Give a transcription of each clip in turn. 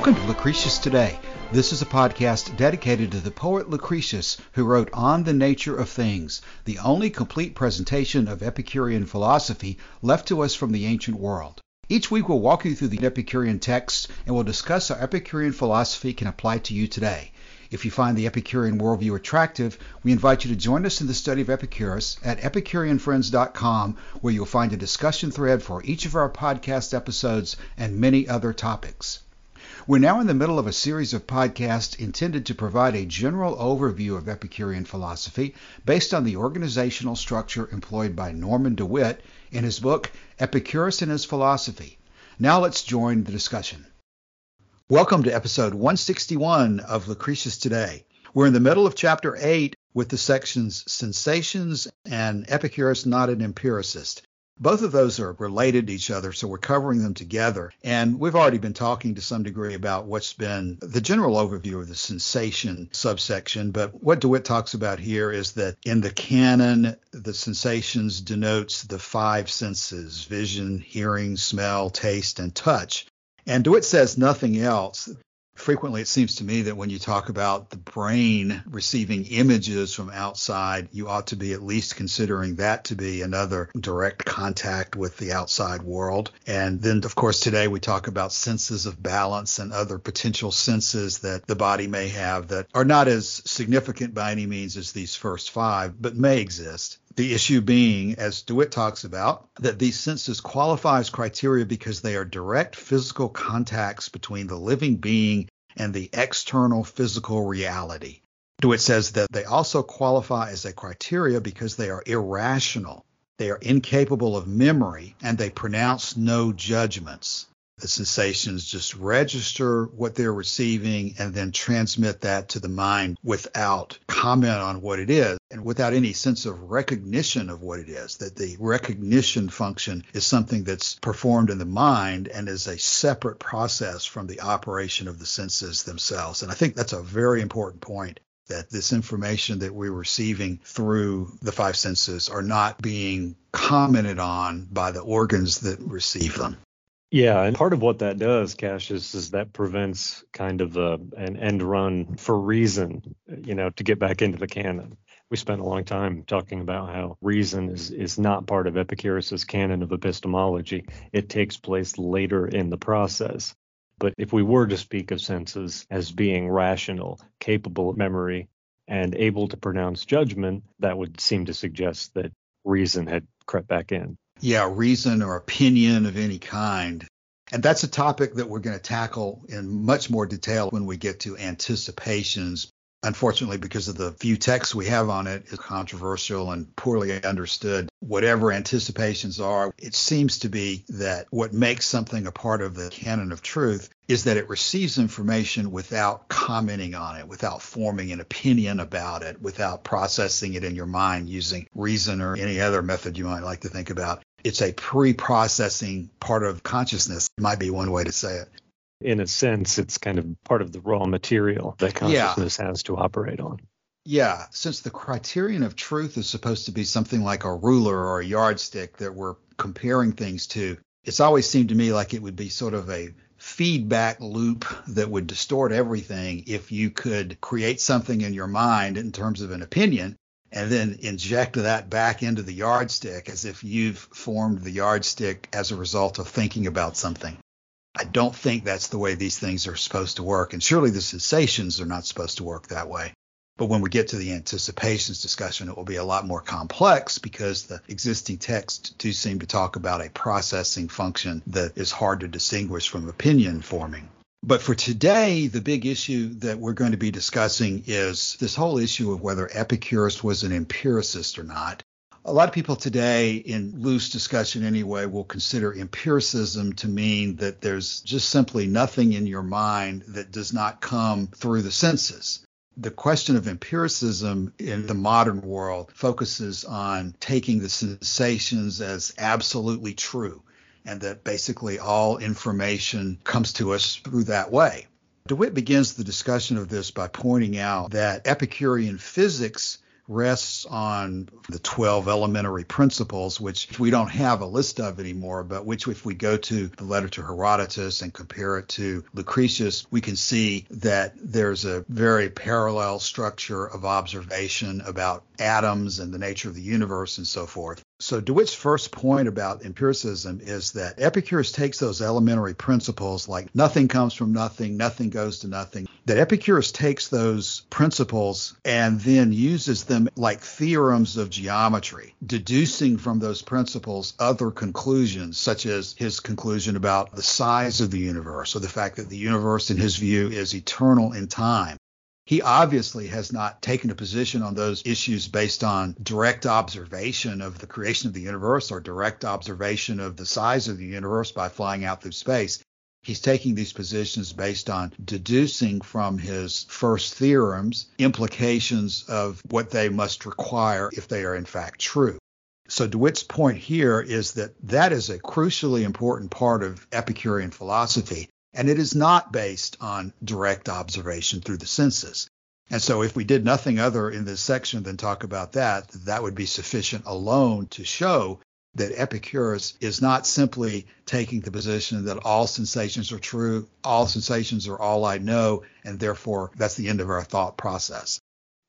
Welcome to Lucretius Today. This is a podcast dedicated to the poet Lucretius, who wrote On the Nature of Things, the only complete presentation of Epicurean philosophy left to us from the ancient world. Each week we'll walk you through the Epicurean texts and we'll discuss how Epicurean philosophy can apply to you today. If you find the Epicurean worldview attractive, we invite you to join us in the study of Epicurus at EpicureanFriends.com, where you'll find a discussion thread for each of our podcast episodes and many other topics. We're now in the middle of a series of podcasts intended to provide a general overview of Epicurean philosophy based on the organizational structure employed by Norman DeWitt in his book Epicurus and His Philosophy. Now let's join the discussion. Welcome to episode 161 of Lucretius Today. We're in the middle of chapter 8 with the sections Sensations and Epicurus Not an Empiricist. Both of those are related to each other, so we're covering them together. And we've already been talking to some degree about what's been the general overview of the sensation subsection. But what DeWitt talks about here is that in the canon, the sensations denotes the five senses vision, hearing, smell, taste, and touch. And DeWitt says nothing else frequently it seems to me that when you talk about the brain receiving images from outside, you ought to be at least considering that to be another direct contact with the outside world. And then, of course, today we talk about senses of balance and other potential senses that the body may have that are not as significant by any means as these first five, but may exist. The issue being, as DeWitt talks about, that these senses qualify as criteria because they are direct physical contacts between the living being and the external physical reality. DeWitt says that they also qualify as a criteria because they are irrational, they are incapable of memory, and they pronounce no judgments the sensations just register what they're receiving and then transmit that to the mind without comment on what it is and without any sense of recognition of what it is. That the recognition function is something that's performed in the mind and is a separate process from the operation of the senses themselves. And I think that's a very important point that this information that we're receiving through the five senses are not being commented on by the organs that receive them. Yeah, and part of what that does, Cassius, is that prevents kind of a, an end run for reason, you know, to get back into the canon. We spent a long time talking about how reason is, is not part of Epicurus's canon of epistemology. It takes place later in the process. But if we were to speak of senses as being rational, capable of memory, and able to pronounce judgment, that would seem to suggest that reason had crept back in yeah, reason or opinion of any kind. And that's a topic that we're going to tackle in much more detail when we get to anticipations. Unfortunately, because of the few texts we have on it, is controversial and poorly understood. Whatever anticipations are, it seems to be that what makes something a part of the canon of truth is that it receives information without commenting on it, without forming an opinion about it, without processing it in your mind using reason or any other method you might like to think about it's a pre-processing part of consciousness might be one way to say it in a sense it's kind of part of the raw material that consciousness yeah. has to operate on yeah since the criterion of truth is supposed to be something like a ruler or a yardstick that we're comparing things to it's always seemed to me like it would be sort of a feedback loop that would distort everything if you could create something in your mind in terms of an opinion and then inject that back into the yardstick as if you've formed the yardstick as a result of thinking about something. I don't think that's the way these things are supposed to work. And surely the sensations are not supposed to work that way. But when we get to the anticipations discussion, it will be a lot more complex because the existing texts do seem to talk about a processing function that is hard to distinguish from opinion forming. But for today, the big issue that we're going to be discussing is this whole issue of whether Epicurus was an empiricist or not. A lot of people today, in loose discussion anyway, will consider empiricism to mean that there's just simply nothing in your mind that does not come through the senses. The question of empiricism in the modern world focuses on taking the sensations as absolutely true and that basically all information comes to us through that way. DeWitt begins the discussion of this by pointing out that Epicurean physics rests on the 12 elementary principles, which we don't have a list of anymore, but which, if we go to the letter to Herodotus and compare it to Lucretius, we can see that there's a very parallel structure of observation about atoms and the nature of the universe and so forth. So DeWitt's first point about empiricism is that Epicurus takes those elementary principles like nothing comes from nothing, nothing goes to nothing, that Epicurus takes those principles and then uses them like theorems of geometry, deducing from those principles other conclusions, such as his conclusion about the size of the universe or the fact that the universe, in his view, is eternal in time. He obviously has not taken a position on those issues based on direct observation of the creation of the universe or direct observation of the size of the universe by flying out through space. He's taking these positions based on deducing from his first theorems implications of what they must require if they are in fact true. So DeWitt's point here is that that is a crucially important part of Epicurean philosophy and it is not based on direct observation through the senses. And so if we did nothing other in this section than talk about that, that would be sufficient alone to show that Epicurus is not simply taking the position that all sensations are true, all sensations are all I know, and therefore that's the end of our thought process.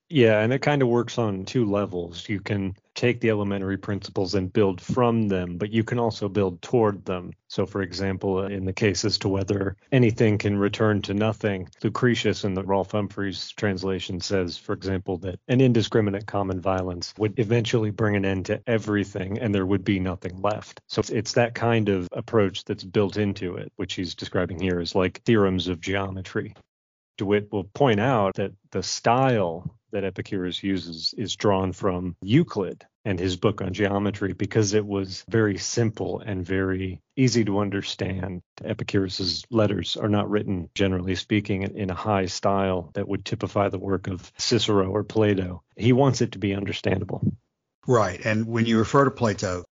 Yeah, and it kind of works on two levels. You can take the elementary principles and build from them, but you can also build toward them. So, for example, in the case as to whether anything can return to nothing, Lucretius in the Rolfe Humphreys translation says, for example, that an indiscriminate common violence would eventually bring an end to everything and there would be nothing left. So, it's that kind of approach that's built into it, which he's describing here as like theorems of geometry. DeWitt will point out that the style that Epicurus uses is drawn from Euclid and his book on geometry because it was very simple and very easy to understand. Epicurus's letters are not written, generally speaking, in a high style that would typify the work of Cicero or Plato. He wants it to be understandable. Right. And when you refer to Plato,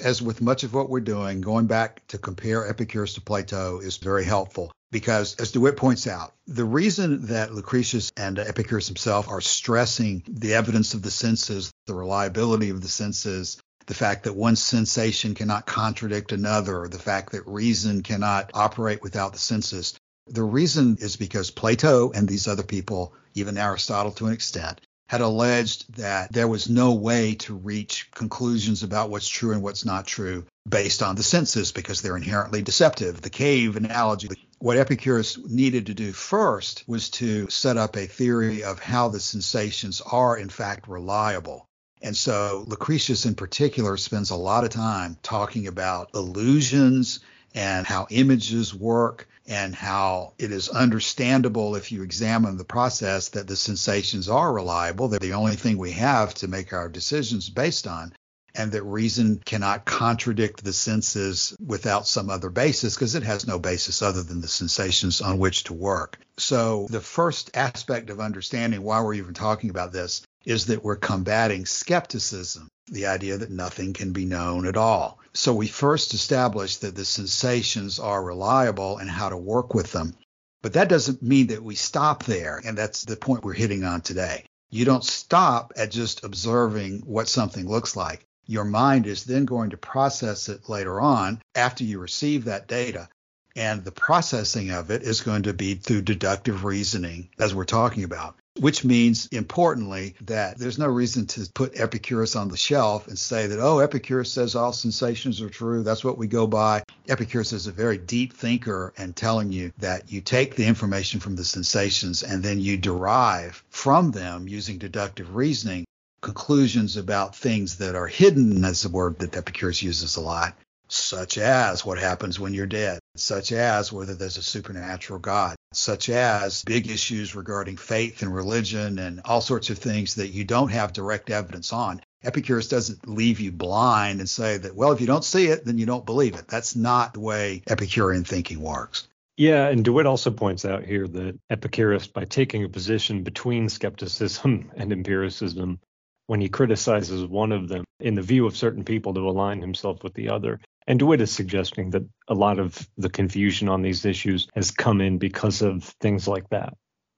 as with much of what we're doing, going back to compare Epicurus to Plato is very helpful because, as DeWitt points out, the reason that Lucretius and Epicurus himself are stressing the evidence of the senses, the reliability of the senses, the fact that one sensation cannot contradict another, the fact that reason cannot operate without the senses, the reason is because Plato and these other people, even Aristotle to an extent, had alleged that there was no way to reach conclusions about what's true and what's not true based on the senses because they're inherently deceptive. The cave analogy, what Epicurus needed to do first was to set up a theory of how the sensations are in fact reliable. And so Lucretius in particular spends a lot of time talking about illusions and how images work and how it is understandable if you examine the process that the sensations are reliable. They're the only thing we have to make our decisions based on. And that reason cannot contradict the senses without some other basis because it has no basis other than the sensations on which to work. So, the first aspect of understanding why we're even talking about this is that we're combating skepticism, the idea that nothing can be known at all. So we first establish that the sensations are reliable and how to work with them. But that doesn't mean that we stop there. And that's the point we're hitting on today. You don't stop at just observing what something looks like. Your mind is then going to process it later on after you receive that data. And the processing of it is going to be through deductive reasoning, as we're talking about which means importantly that there's no reason to put Epicurus on the shelf and say that, oh, Epicurus says all sensations are true. That's what we go by. Epicurus is a very deep thinker and telling you that you take the information from the sensations and then you derive from them using deductive reasoning conclusions about things that are hidden, that's the word that Epicurus uses a lot, such as what happens when you're dead, such as whether there's a supernatural God, such as big issues regarding faith and religion and all sorts of things that you don't have direct evidence on. Epicurus doesn't leave you blind and say that, well, if you don't see it, then you don't believe it. That's not the way Epicurean thinking works. Yeah, and DeWitt also points out here that Epicurus, by taking a position between skepticism and empiricism, when he criticizes one of them in the view of certain people to align himself with the other, and DeWitt is suggesting that a lot of the confusion on these issues has come in because of things like that.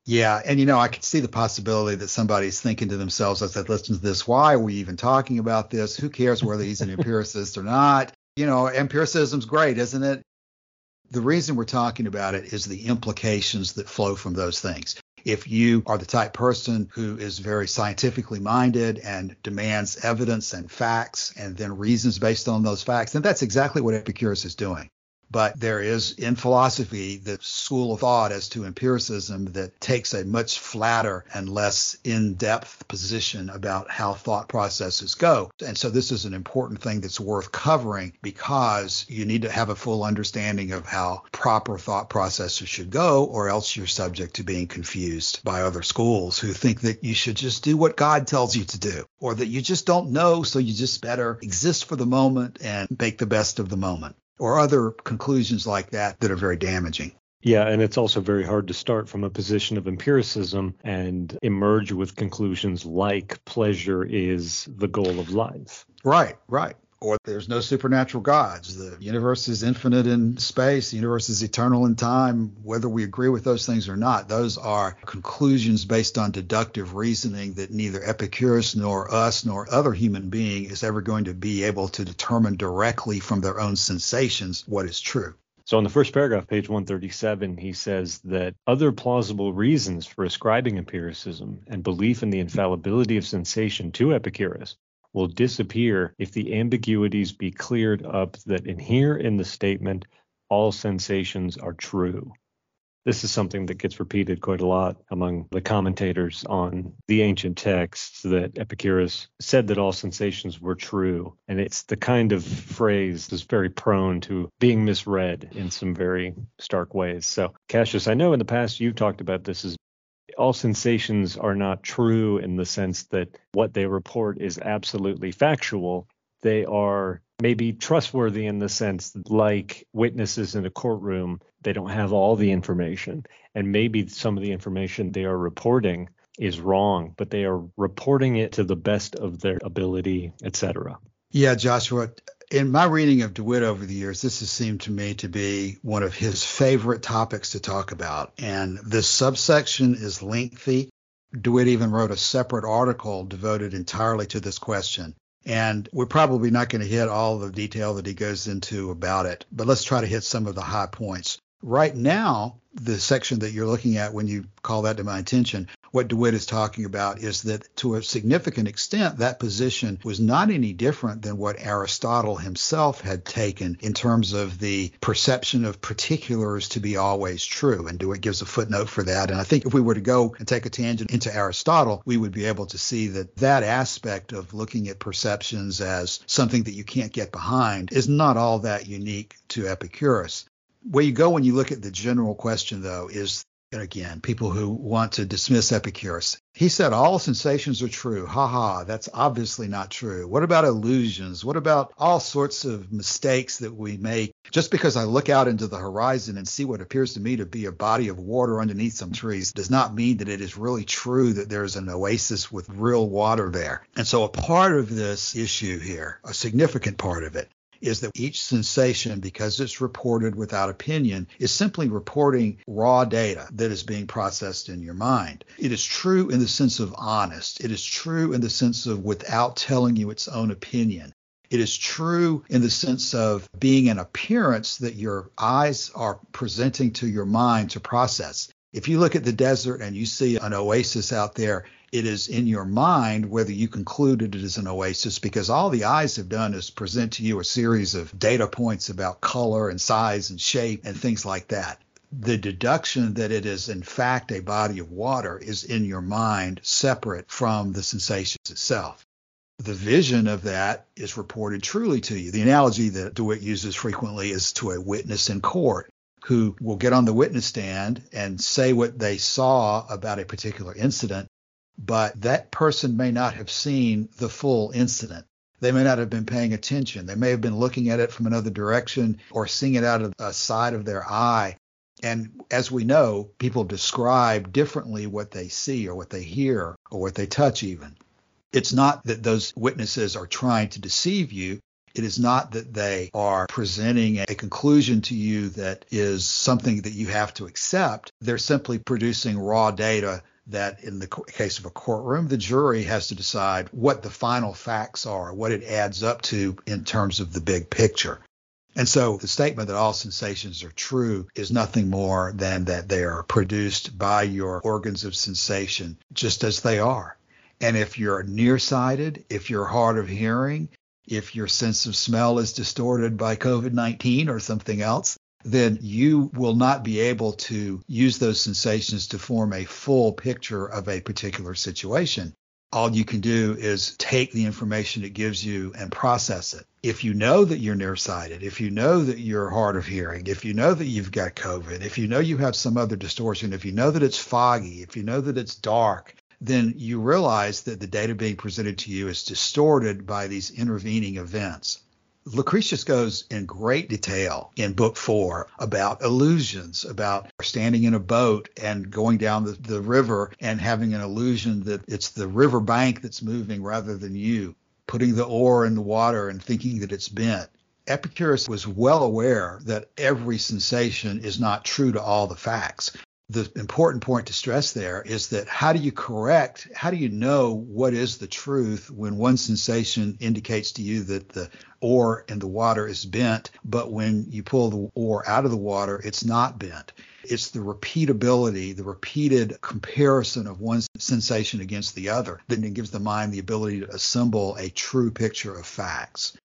Yeah, and you know, I could see the possibility that somebody's thinking to themselves, I said, listen to this, why are we even talking about this? Who cares whether he's an empiricist or not? You know, empiricism's great, isn't it? The reason we're talking about it is the implications that flow from those things. If you are the type person who is very scientifically minded and demands evidence and facts and then reasons based on those facts, then that's exactly what Epicurus is doing. But there is in philosophy the school of thought as to empiricism that takes a much flatter and less in depth position about how thought processes go. And so this is an important thing that's worth covering because you need to have a full understanding of how proper thought processes should go, or else you're subject to being confused by other schools who think that you should just do what God tells you to do, or that you just don't know, so you just better exist for the moment and make the best of the moment or other conclusions like that that are very damaging. Yeah, and it's also very hard to start from a position of empiricism and emerge with conclusions like pleasure is the goal of life. Right, right. Or there's no supernatural gods. The universe is infinite in space. The universe is eternal in time. Whether we agree with those things or not, those are conclusions based on deductive reasoning that neither Epicurus nor us nor other human being is ever going to be able to determine directly from their own sensations what is true. So, in the first paragraph, page 137, he says that other plausible reasons for ascribing empiricism and belief in the infallibility of sensation to Epicurus will disappear if the ambiguities be cleared up that inhere in the statement, all sensations are true. This is something that gets repeated quite a lot among the commentators on the ancient texts that Epicurus said that all sensations were true. And it's the kind of phrase that's very prone to being misread in some very stark ways. So, Cassius, I know in the past you've talked about this as all sensations are not true in the sense that what they report is absolutely factual. They are maybe trustworthy in the sense like witnesses in a courtroom, they don't have all the information. And maybe some of the information they are reporting is wrong, but they are reporting it to the best of their ability, etc. Yeah, Joshua, in my reading of DeWitt over the years, this has seemed to me to be one of his favorite topics to talk about. And this subsection is lengthy. DeWitt even wrote a separate article devoted entirely to this question. And we're probably not going to hit all the detail that he goes into about it, but let's try to hit some of the high points. Right now, the section that you're looking at when you call that to my attention, what DeWitt is talking about is that to a significant extent, that position was not any different than what Aristotle himself had taken in terms of the perception of particulars to be always true. And DeWitt gives a footnote for that. And I think if we were to go and take a tangent into Aristotle, we would be able to see that that aspect of looking at perceptions as something that you can't get behind is not all that unique to Epicurus. Where you go when you look at the general question, though, is again, people who want to dismiss Epicurus. He said all sensations are true. Ha ha, that's obviously not true. What about illusions? What about all sorts of mistakes that we make? Just because I look out into the horizon and see what appears to me to be a body of water underneath some trees does not mean that it is really true that there's an oasis with real water there. And so a part of this issue here, a significant part of it, is that each sensation, because it's reported without opinion, is simply reporting raw data that is being processed in your mind. It is true in the sense of honest. It is true in the sense of without telling you its own opinion. It is true in the sense of being an appearance that your eyes are presenting to your mind to process. If you look at the desert and you see an oasis out there, it is in your mind whether you concluded it is an oasis because all the eyes have done is present to you a series of data points about color and size and shape and things like that. The deduction that it is in fact a body of water is in your mind separate from the sensations itself. The vision of that is reported truly to you. The analogy that DeWitt uses frequently is to a witness in court who will get on the witness stand and say what they saw about a particular incident but that person may not have seen the full incident. They may not have been paying attention. They may have been looking at it from another direction or seeing it out of a side of their eye. And as we know, people describe differently what they see or what they hear or what they touch, even. It's not that those witnesses are trying to deceive you. It is not that they are presenting a conclusion to you that is something that you have to accept. They're simply producing raw data that in the case of a courtroom, the jury has to decide what the final facts are, what it adds up to in terms of the big picture. And so the statement that all sensations are true is nothing more than that they are produced by your organs of sensation just as they are. And if you're nearsighted, if you're hard of hearing, if your sense of smell is distorted by COVID 19 or something else, then you will not be able to use those sensations to form a full picture of a particular situation. All you can do is take the information it gives you and process it. If you know that you're nearsighted, if you know that you're hard of hearing, if you know that you've got COVID, if you know you have some other distortion, if you know that it's foggy, if you know that it's dark, then you realize that the data being presented to you is distorted by these intervening events. Lucretius goes in great detail in book four about illusions, about standing in a boat and going down the, the, river and having an illusion that it's the river bank that's moving rather than you, putting the oar in the water and thinking that it's bent. Epicurus was well aware that every sensation is not true to all the facts the important point to stress there is that how do you correct, how do you know what is the truth when one sensation indicates to you that the oar in the water is bent, but when you pull the oar out of the water, it's not bent? It's the repeatability, the repeated comparison of one sensation against the other that gives the mind the ability to assemble a true picture of facts.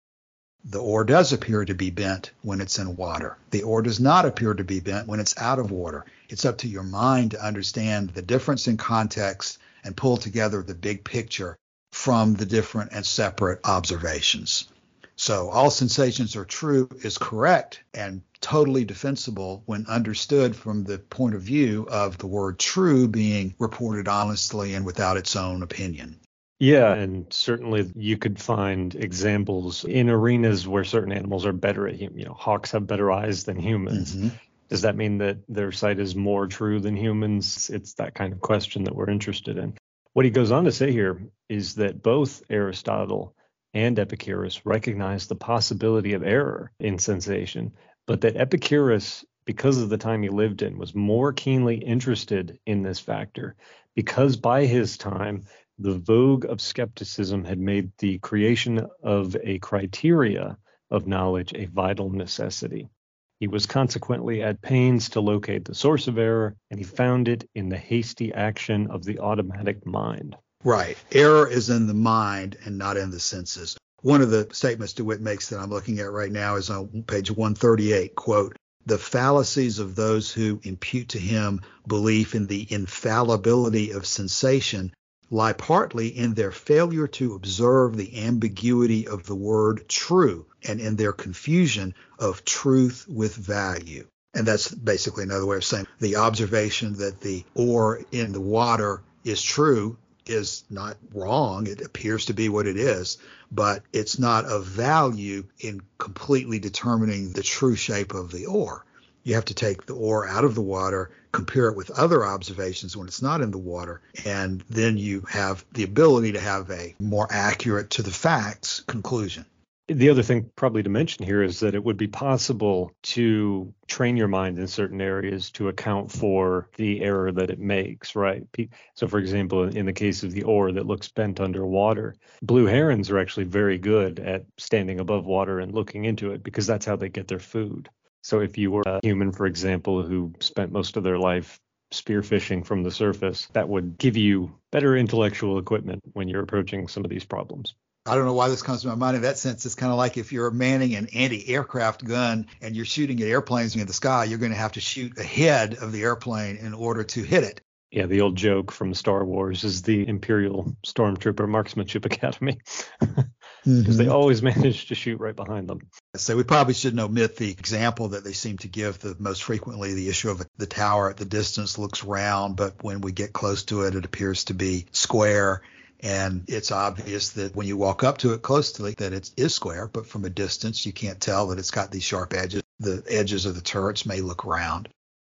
The oar does appear to be bent when it's in water. The oar does not appear to be bent when it's out of water. It's up to your mind to understand the difference in context and pull together the big picture from the different and separate observations. So, all sensations are true is correct and totally defensible when understood from the point of view of the word true being reported honestly and without its own opinion. Yeah, and certainly you could find examples in arenas where certain animals are better at, you know, hawks have better eyes than humans. Mm-hmm. Does that mean that their sight is more true than humans? It's that kind of question that we're interested in. What he goes on to say here is that both Aristotle and Epicurus recognize the possibility of error in sensation, but that Epicurus, because of the time he lived in, was more keenly interested in this factor because by his time the vogue of skepticism had made the creation of a criteria of knowledge a vital necessity. He was consequently at pains to locate the source of error, and he found it in the hasty action of the automatic mind. Right. Error is in the mind and not in the senses. One of the statements DeWitt makes that I'm looking at right now is on page 138, quote, the fallacies of those who impute to him belief in the infallibility of sensation lie partly in their failure to observe the ambiguity of the word true and in their confusion of truth with value. And that's basically another way of saying the observation that the oar in the water is true is not wrong. It appears to be what it is, but it's not of value in completely determining the true shape of the oar. You have to take the oar out of the water compare it with other observations when it's not in the water, and then you have the ability to have a more accurate to the facts conclusion. The other thing probably to mention here is that it would be possible to train your mind in certain areas to account for the error that it makes, right? So, for example, in the case of the oar that looks bent underwater, blue herons are actually very good at standing above water and looking into it because that's how they get their food. So if you were a human, for example, who spent most of their life spearfishing from the surface, that would give you better intellectual equipment when you're approaching some of these problems. I don't know why this comes to my mind in that sense. It's kind of like if you're manning an anti-aircraft gun and you're shooting at airplanes in the sky, you're going to have to shoot ahead of the airplane in order to hit it. Yeah, the old joke from Star Wars is the Imperial Stormtrooper Marksmanship Academy. because mm-hmm. they always manage to shoot right behind them. So we probably shouldn't omit the example that they seem to give the most frequently the issue of the tower at the distance looks round, but when we get close to it, it appears to be square. And it's obvious that when you walk up to it closely that it is square, but from a distance you can't tell that it's got these sharp edges. The edges of the turrets may look round.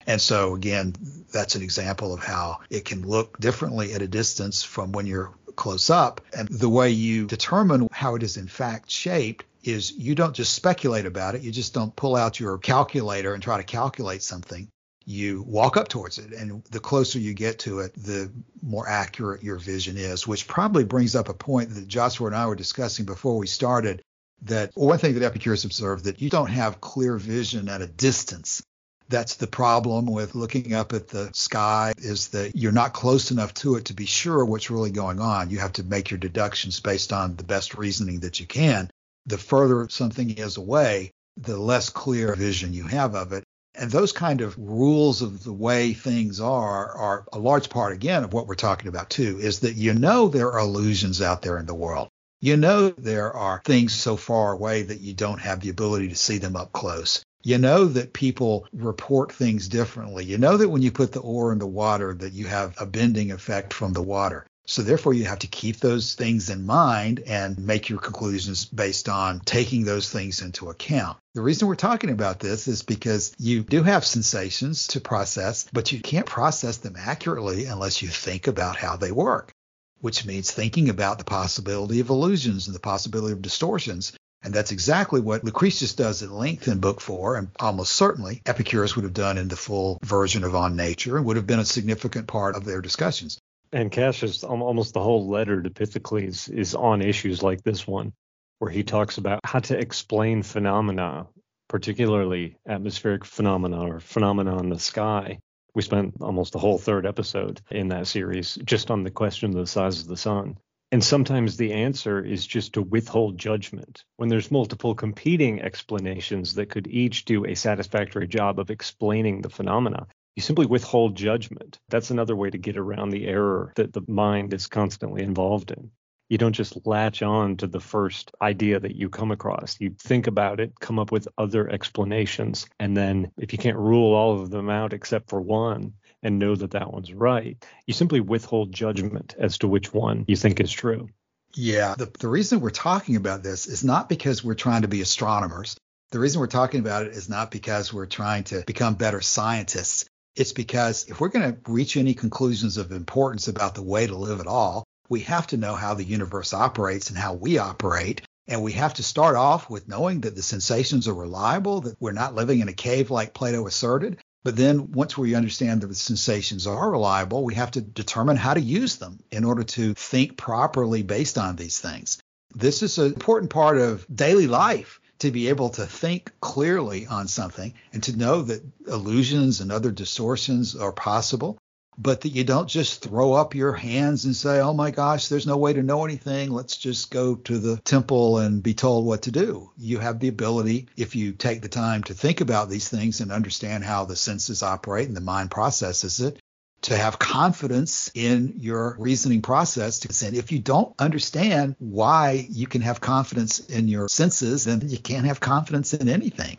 And so again, that's an example of how it can look differently at a distance from when you're close up. And the way you determine how it is in fact shaped is you don't just speculate about it. You just don't pull out your calculator and try to calculate something. You walk up towards it, and the closer you get to it, the more accurate your vision is, which probably brings up a point that Joshua and I were discussing before we started. That one thing that Epicurus observed that you don't have clear vision at a distance. That's the problem with looking up at the sky is that you're not close enough to it to be sure what's really going on. You have to make your deductions based on the best reasoning that you can. The further something is away, the less clear vision you have of it. And those kind of rules of the way things are are a large part again of what we're talking about too, is that you know there are illusions out there in the world. You know there are things so far away that you don't have the ability to see them up close. You know that people report things differently. You know that when you put the oar in the water that you have a bending effect from the water. So therefore you have to keep those things in mind and make your conclusions based on taking those things into account. The reason we're talking about this is because you do have sensations to process, but you can't process them accurately unless you think about how they work, which means thinking about the possibility of illusions and the possibility of distortions and that's exactly what Lucretius does at length in Book Four, and almost certainly Epicurus would have done in the full version of On Nature, and would have been a significant part of their discussions. And Cassius, almost the whole letter to Pythocles is on issues like this one, where he talks about how to explain phenomena, particularly atmospheric phenomena or phenomena in the sky. We spent almost the whole third episode in that series just on the question of the size of the sun. And sometimes the answer is just to withhold judgment. When there's multiple competing explanations that could each do a satisfactory job of explaining the phenomena, you simply withhold judgment. That's another way to get around the error that the mind is constantly involved in. You don't just latch on to the first idea that you come across. You think about it, come up with other explanations, and then if you can't rule all of them out except for one, and know that that one's right. You simply withhold judgment as to which one you think is true. Yeah. The, the reason we're talking about this is not because we're trying to be astronomers. The reason we're talking about it is not because we're trying to become better scientists. It's because if we're going to reach any conclusions of importance about the way to live at all, we have to know how the universe operates and how we operate. And we have to start off with knowing that the sensations are reliable, that we're not living in a cave like Plato asserted, but then once we understand that the sensations are reliable, we have to determine how to use them in order to think properly based on these things. This is an important part of daily life to be able to think clearly on something and to know that illusions and other distortions are possible but that you don't just throw up your hands and say, oh my gosh, there's no way to know anything. Let's just go to the temple and be told what to do. You have the ability, if you take the time to think about these things and understand how the senses operate and the mind processes it, to have confidence in your reasoning process. And if you don't understand why you can have confidence in your senses, then you can't have confidence in anything.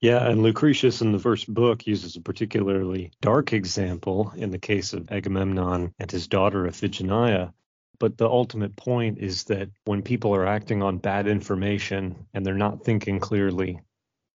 Yeah, and Lucretius in the first book uses a particularly dark example in the case of Agamemnon and his daughter Iphigenia. But the ultimate point is that when people are acting on bad information and they're not thinking clearly,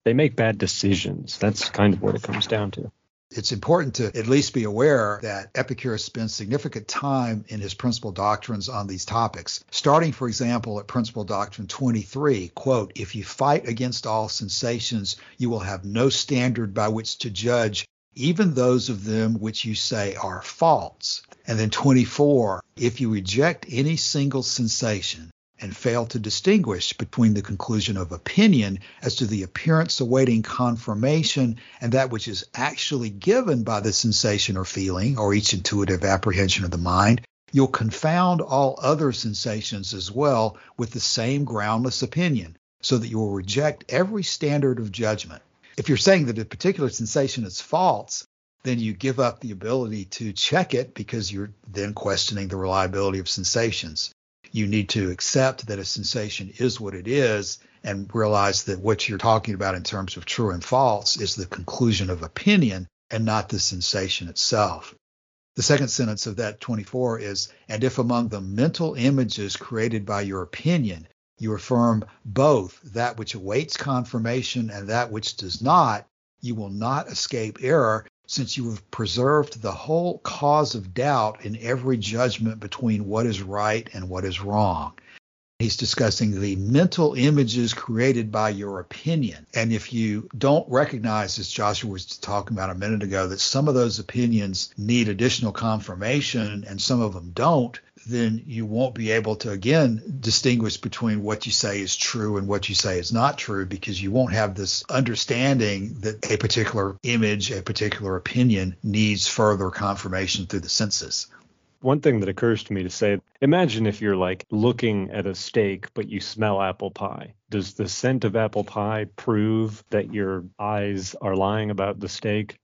they make bad decisions. That's kind of what it comes down to it's important to at least be aware that Epicurus spends significant time in his principal doctrines on these topics. Starting, for example, at principal doctrine 23, quote, if you fight against all sensations, you will have no standard by which to judge even those of them which you say are false. And then 24, if you reject any single sensation, and fail to distinguish between the conclusion of opinion as to the appearance awaiting confirmation and that which is actually given by the sensation or feeling or each intuitive apprehension of the mind, you'll confound all other sensations as well with the same groundless opinion, so that you will reject every standard of judgment. If you're saying that a particular sensation is false, then you give up the ability to check it because you're then questioning the reliability of sensations you need to accept that a sensation is what it is and realize that what you're talking about in terms of true and false is the conclusion of opinion and not the sensation itself. The second sentence of that 24 is, and if among the mental images created by your opinion, you affirm both that which awaits confirmation and that which does not, you will not escape error since you have preserved the whole cause of doubt in every judgment between what is right and what is wrong. He's discussing the mental images created by your opinion. And if you don't recognize, as Joshua was talking about a minute ago, that some of those opinions need additional confirmation and some of them don't, then you won't be able to again distinguish between what you say is true and what you say is not true because you won't have this understanding that a particular image, a particular opinion needs further confirmation through the senses. One thing that occurs to me to say imagine if you're like looking at a steak, but you smell apple pie. Does the scent of apple pie prove that your eyes are lying about the steak?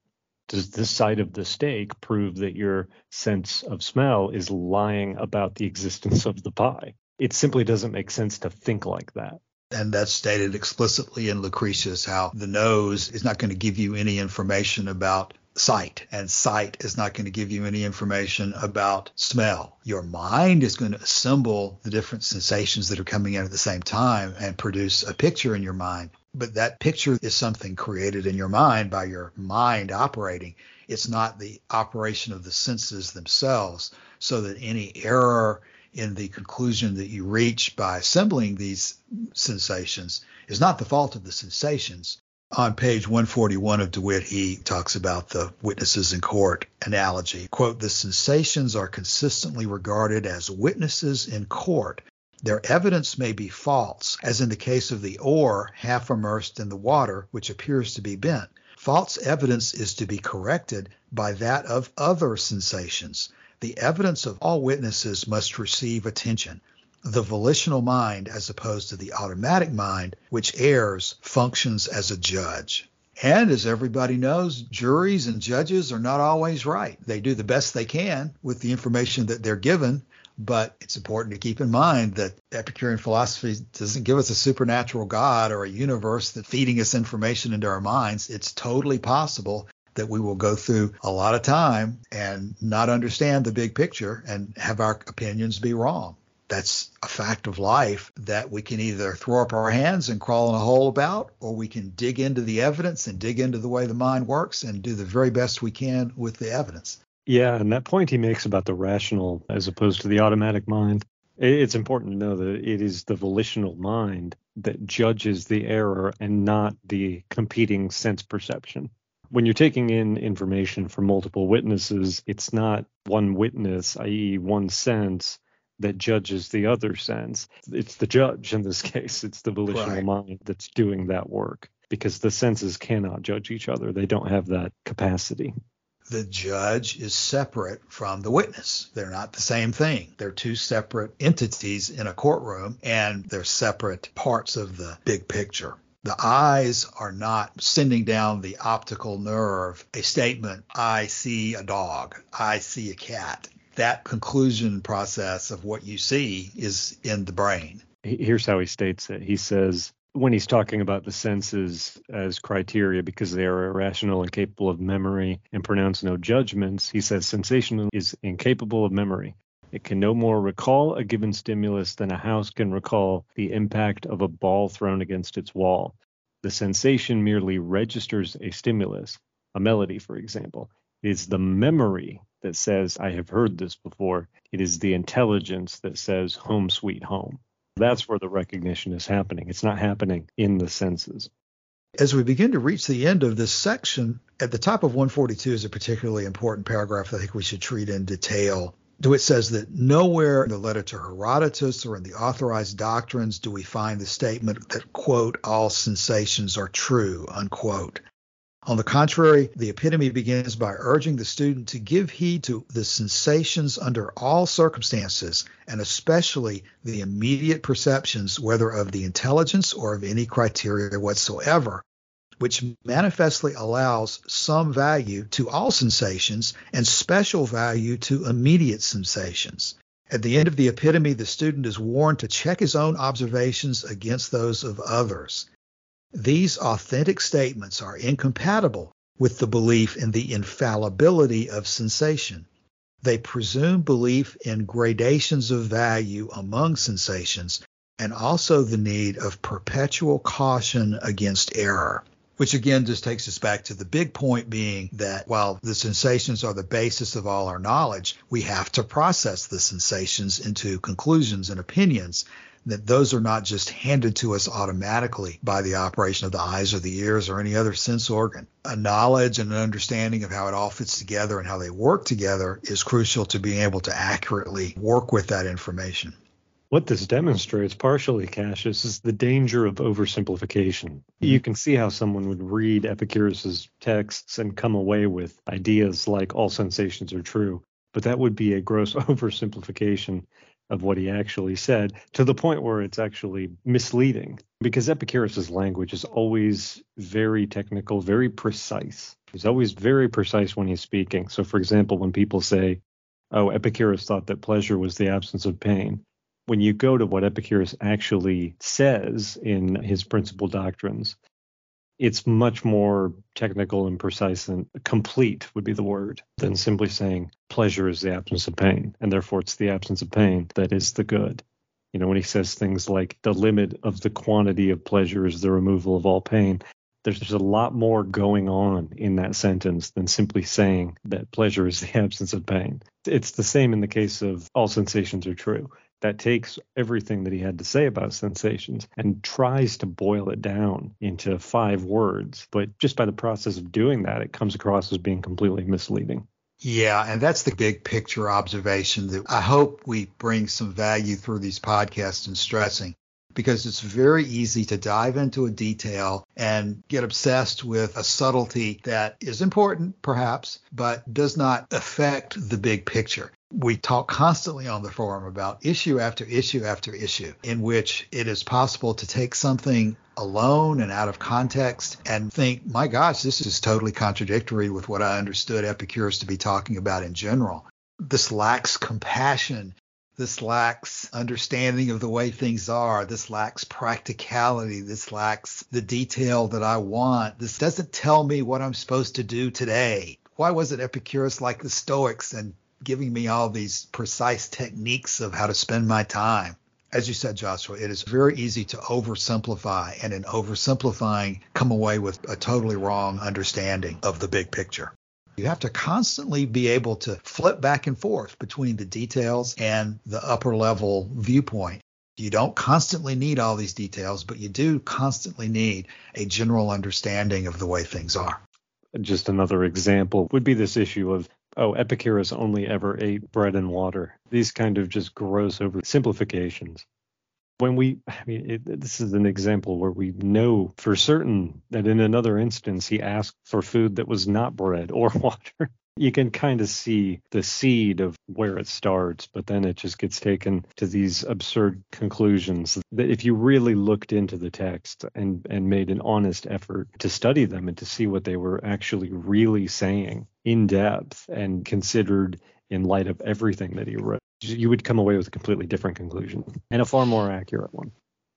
Does the sight of the steak prove that your sense of smell is lying about the existence of the pie? It simply doesn't make sense to think like that. And that's stated explicitly in Lucretius how the nose is not going to give you any information about sight, and sight is not going to give you any information about smell. Your mind is going to assemble the different sensations that are coming in at the same time and produce a picture in your mind. But that picture is something created in your mind by your mind operating. It's not the operation of the senses themselves, so that any error in the conclusion that you reach by assembling these sensations is not the fault of the sensations, on page 141 of DeWitt, he talks about the witnesses in court analogy. Quote, the sensations are consistently regarded as witnesses in court. Their evidence may be false, as in the case of the oar half immersed in the water, which appears to be bent. False evidence is to be corrected by that of other sensations. The evidence of all witnesses must receive attention the volitional mind as opposed to the automatic mind, which errs, functions as a judge. And as everybody knows, juries and judges are not always right. They do the best they can with the information that they're given, but it's important to keep in mind that Epicurean philosophy doesn't give us a supernatural God or a universe that's feeding us information into our minds. It's totally possible that we will go through a lot of time and not understand the big picture and have our opinions be wrong that's a fact of life that we can either throw up our hands and crawl in a hole about, or we can dig into the evidence and dig into the way the mind works and do the very best we can with the evidence. Yeah, and that point he makes about the rational as opposed to the automatic mind, it's important to know that it is the volitional mind that judges the error and not the competing sense perception. When you're taking in information from multiple witnesses, it's not one witness, i.e., one sense, that judges the other sense. It's the judge in this case. It's the volitional right. mind that's doing that work because the senses cannot judge each other. They don't have that capacity. The judge is separate from the witness. They're not the same thing. They're two separate entities in a courtroom and they're separate parts of the big picture. The eyes are not sending down the optical nerve a statement, I see a dog, I see a cat that conclusion process of what you see is in the brain. Here's how he states it. He says, when he's talking about the senses as criteria because they are irrational and capable of memory and pronounce no judgments, he says sensation is incapable of memory. It can no more recall a given stimulus than a house can recall the impact of a ball thrown against its wall. The sensation merely registers a stimulus, a melody, for example. It is the memory that says, I have heard this before. It is the intelligence that says, home sweet home. That's where the recognition is happening. It's not happening in the senses. As we begin to reach the end of this section, at the top of 142 is a particularly important paragraph that I think we should treat in detail. DeWitt says that nowhere in the letter to Herodotus or in the authorized doctrines do we find the statement that, quote, all sensations are true, unquote. On the contrary, the epitome begins by urging the student to give heed to the sensations under all circumstances, and especially the immediate perceptions, whether of the intelligence or of any criteria whatsoever, which manifestly allows some value to all sensations and special value to immediate sensations. At the end of the epitome, the student is warned to check his own observations against those of others. These authentic statements are incompatible with the belief in the infallibility of sensation. They presume belief in gradations of value among sensations and also the need of perpetual caution against error. Which again just takes us back to the big point being that while the sensations are the basis of all our knowledge, we have to process the sensations into conclusions and opinions that those are not just handed to us automatically by the operation of the eyes or the ears or any other sense organ. A knowledge and an understanding of how it all fits together and how they work together is crucial to being able to accurately work with that information. What this demonstrates partially, Cassius, is the danger of oversimplification. You can see how someone would read Epicurus's texts and come away with ideas like all sensations are true, but that would be a gross oversimplification of what he actually said to the point where it's actually misleading because Epicurus's language is always very technical, very precise. He's always very precise when he's speaking. So, for example, when people say, oh, Epicurus thought that pleasure was the absence of pain, when you go to what Epicurus actually says in his principal doctrines, it's much more technical and precise and complete would be the word than simply saying pleasure is the absence of pain and therefore it's the absence of pain that is the good. You know when he says things like the limit of the quantity of pleasure is the removal of all pain there's, there's a lot more going on in that sentence than simply saying that pleasure is the absence of pain. It's the same in the case of all sensations are true that takes everything that he had to say about sensations and tries to boil it down into five words. But just by the process of doing that, it comes across as being completely misleading. Yeah, and that's the big picture observation that I hope we bring some value through these podcasts and stressing because it's very easy to dive into a detail and get obsessed with a subtlety that is important, perhaps, but does not affect the big picture. We talk constantly on the forum about issue after issue after issue, in which it is possible to take something alone and out of context and think, my gosh, this is totally contradictory with what I understood Epicurus to be talking about in general. This lacks compassion. This lacks understanding of the way things are. This lacks practicality. This lacks the detail that I want. This doesn't tell me what I'm supposed to do today. Why wasn't Epicurus like the Stoics and giving me all these precise techniques of how to spend my time. As you said, Joshua, it is very easy to oversimplify, and in oversimplifying, come away with a totally wrong understanding of the big picture. You have to constantly be able to flip back and forth between the details and the upper level viewpoint. You don't constantly need all these details, but you do constantly need a general understanding of the way things are. Just another example would be this issue of oh, Epicurus only ever ate bread and water. These kind of just gross oversimplifications. When we, I mean, it, this is an example where we know for certain that in another instance he asked for food that was not bread or water you can kind of see the seed of where it starts, but then it just gets taken to these absurd conclusions that if you really looked into the text and, and made an honest effort to study them and to see what they were actually really saying in depth and considered in light of everything that he wrote, you would come away with a completely different conclusion and a far more accurate one.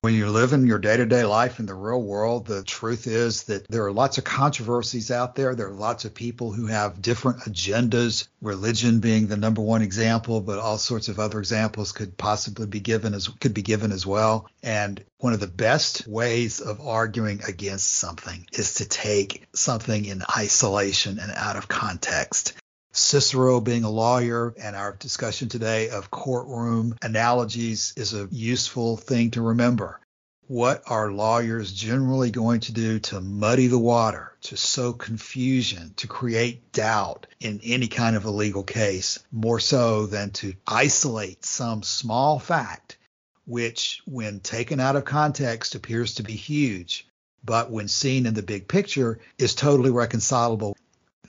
When you're living your day to day life in the real world, the truth is that there are lots of controversies out there. There are lots of people who have different agendas, religion being the number one example, but all sorts of other examples could possibly be given as could be given as well. And one of the best ways of arguing against something is to take something in isolation and out of context. Cicero being a lawyer and our discussion today of courtroom analogies is a useful thing to remember. What are lawyers generally going to do to muddy the water, to sow confusion, to create doubt in any kind of a legal case, more so than to isolate some small fact, which, when taken out of context, appears to be huge, but when seen in the big picture, is totally reconcilable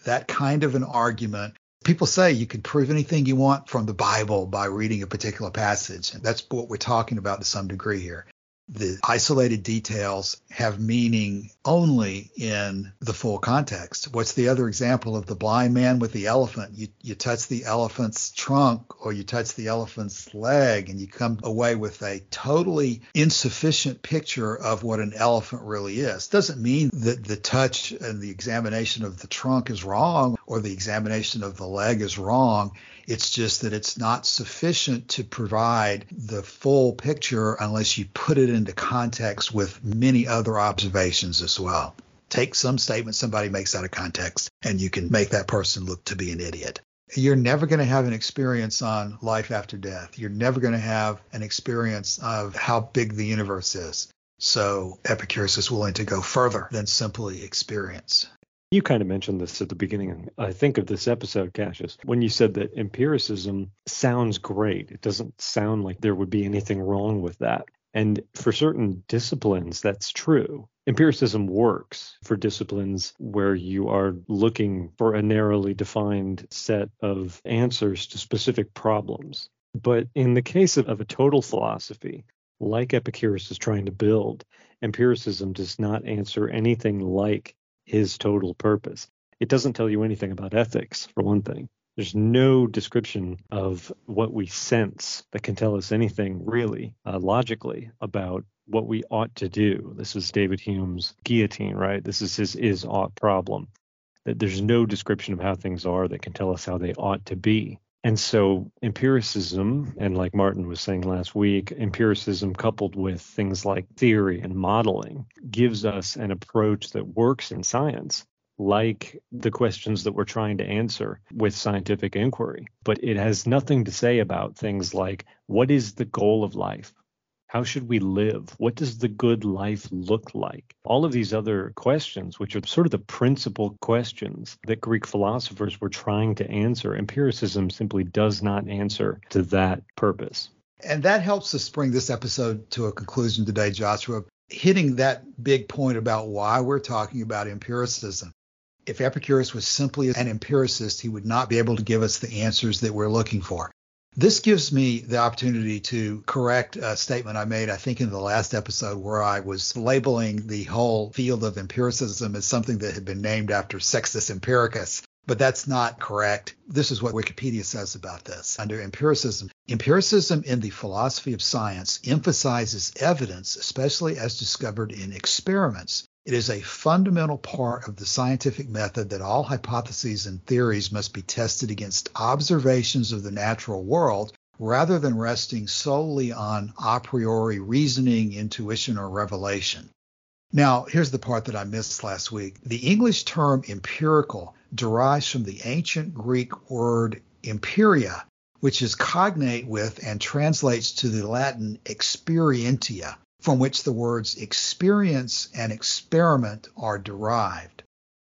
that kind of an argument. People say you can prove anything you want from the Bible by reading a particular passage. And that's what we're talking about to some degree here the isolated details have meaning only in the full context. What's the other example of the blind man with the elephant? You, you touch the elephant's trunk or you touch the elephant's leg and you come away with a totally insufficient picture of what an elephant really is. Doesn't mean that the touch and the examination of the trunk is wrong or the examination of the leg is wrong. It's just that it's not sufficient to provide the full picture unless you put it into context with many other observations as well. Take some statement somebody makes out of context, and you can make that person look to be an idiot. You're never going to have an experience on life after death. You're never going to have an experience of how big the universe is. So Epicurus is willing to go further than simply experience. You kind of mentioned this at the beginning, I think, of this episode, Cassius, when you said that empiricism sounds great. It doesn't sound like there would be anything wrong with that. And for certain disciplines, that's true. Empiricism works for disciplines where you are looking for a narrowly defined set of answers to specific problems. But in the case of, of a total philosophy, like Epicurus is trying to build, empiricism does not answer anything like his total purpose. It doesn't tell you anything about ethics, for one thing. There's no description of what we sense that can tell us anything really uh, logically about what we ought to do. This is David Hume's guillotine, right? This is his is ought problem. That there's no description of how things are that can tell us how they ought to be. And so empiricism, and like Martin was saying last week, empiricism coupled with things like theory and modeling gives us an approach that works in science, like the questions that we're trying to answer with scientific inquiry. But it has nothing to say about things like what is the goal of life? How should we live? What does the good life look like? All of these other questions, which are sort of the principal questions that Greek philosophers were trying to answer, empiricism simply does not answer to that purpose. And that helps us bring this episode to a conclusion today, Joshua, hitting that big point about why we're talking about empiricism. If Epicurus was simply an empiricist, he would not be able to give us the answers that we're looking for. This gives me the opportunity to correct a statement I made, I think, in the last episode where I was labeling the whole field of empiricism as something that had been named after Sextus Empiricus. But that's not correct. This is what Wikipedia says about this. Under empiricism, empiricism in the philosophy of science emphasizes evidence, especially as discovered in experiments, it is a fundamental part of the scientific method that all hypotheses and theories must be tested against observations of the natural world rather than resting solely on a priori reasoning, intuition, or revelation. Now, here's the part that I missed last week. The English term empirical derives from the ancient Greek word empiria, which is cognate with and translates to the Latin experientia, from which the words experience and experiment are derived.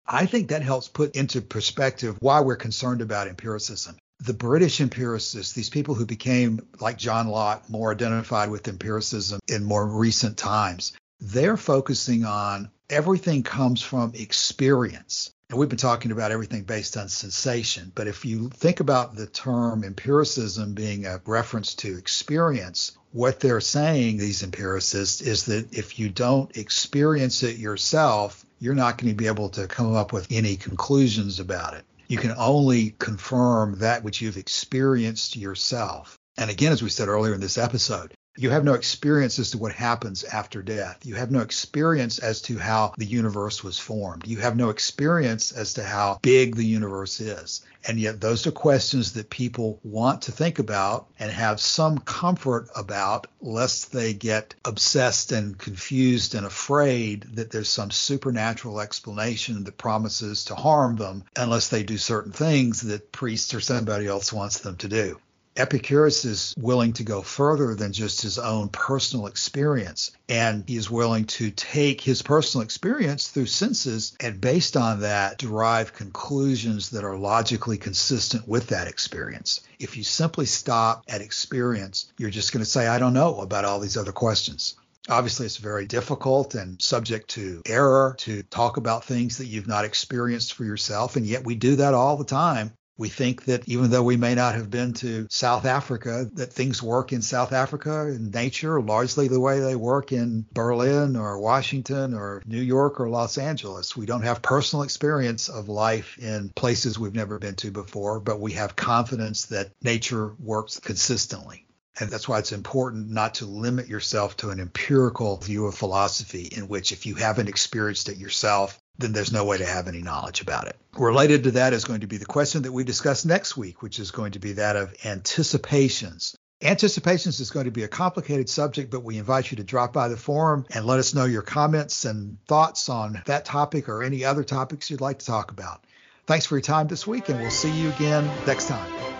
I think that helps put into perspective why we're concerned about empiricism. The British empiricists, these people who became, like John Locke, more identified with empiricism in more recent times, they're focusing on everything comes from experience. And we've been talking about everything based on sensation. But if you think about the term empiricism being a reference to experience, what they're saying, these empiricists, is that if you don't experience it yourself, you're not going to be able to come up with any conclusions about it. You can only confirm that which you've experienced yourself. And again, as we said earlier in this episode, you have no experience as to what happens after death. You have no experience as to how the universe was formed. You have no experience as to how big the universe is. And yet, those are questions that people want to think about and have some comfort about, lest they get obsessed and confused and afraid that there's some supernatural explanation that promises to harm them unless they do certain things that priests or somebody else wants them to do. Epicurus is willing to go further than just his own personal experience. And he's willing to take his personal experience through senses and, based on that, derive conclusions that are logically consistent with that experience. If you simply stop at experience, you're just going to say, I don't know about all these other questions. Obviously, it's very difficult and subject to error to talk about things that you've not experienced for yourself. And yet we do that all the time we think that even though we may not have been to South Africa, that things work in South Africa in nature largely the way they work in Berlin or Washington or New York or Los Angeles. We don't have personal experience of life in places we've never been to before, but we have confidence that nature works consistently. And that's why it's important not to limit yourself to an empirical view of philosophy in which if you haven't experienced it yourself, then there's no way to have any knowledge about it. Related to that is going to be the question that we discuss next week, which is going to be that of anticipations. Anticipations is going to be a complicated subject, but we invite you to drop by the forum and let us know your comments and thoughts on that topic or any other topics you'd like to talk about. Thanks for your time this week, and we'll see you again next time.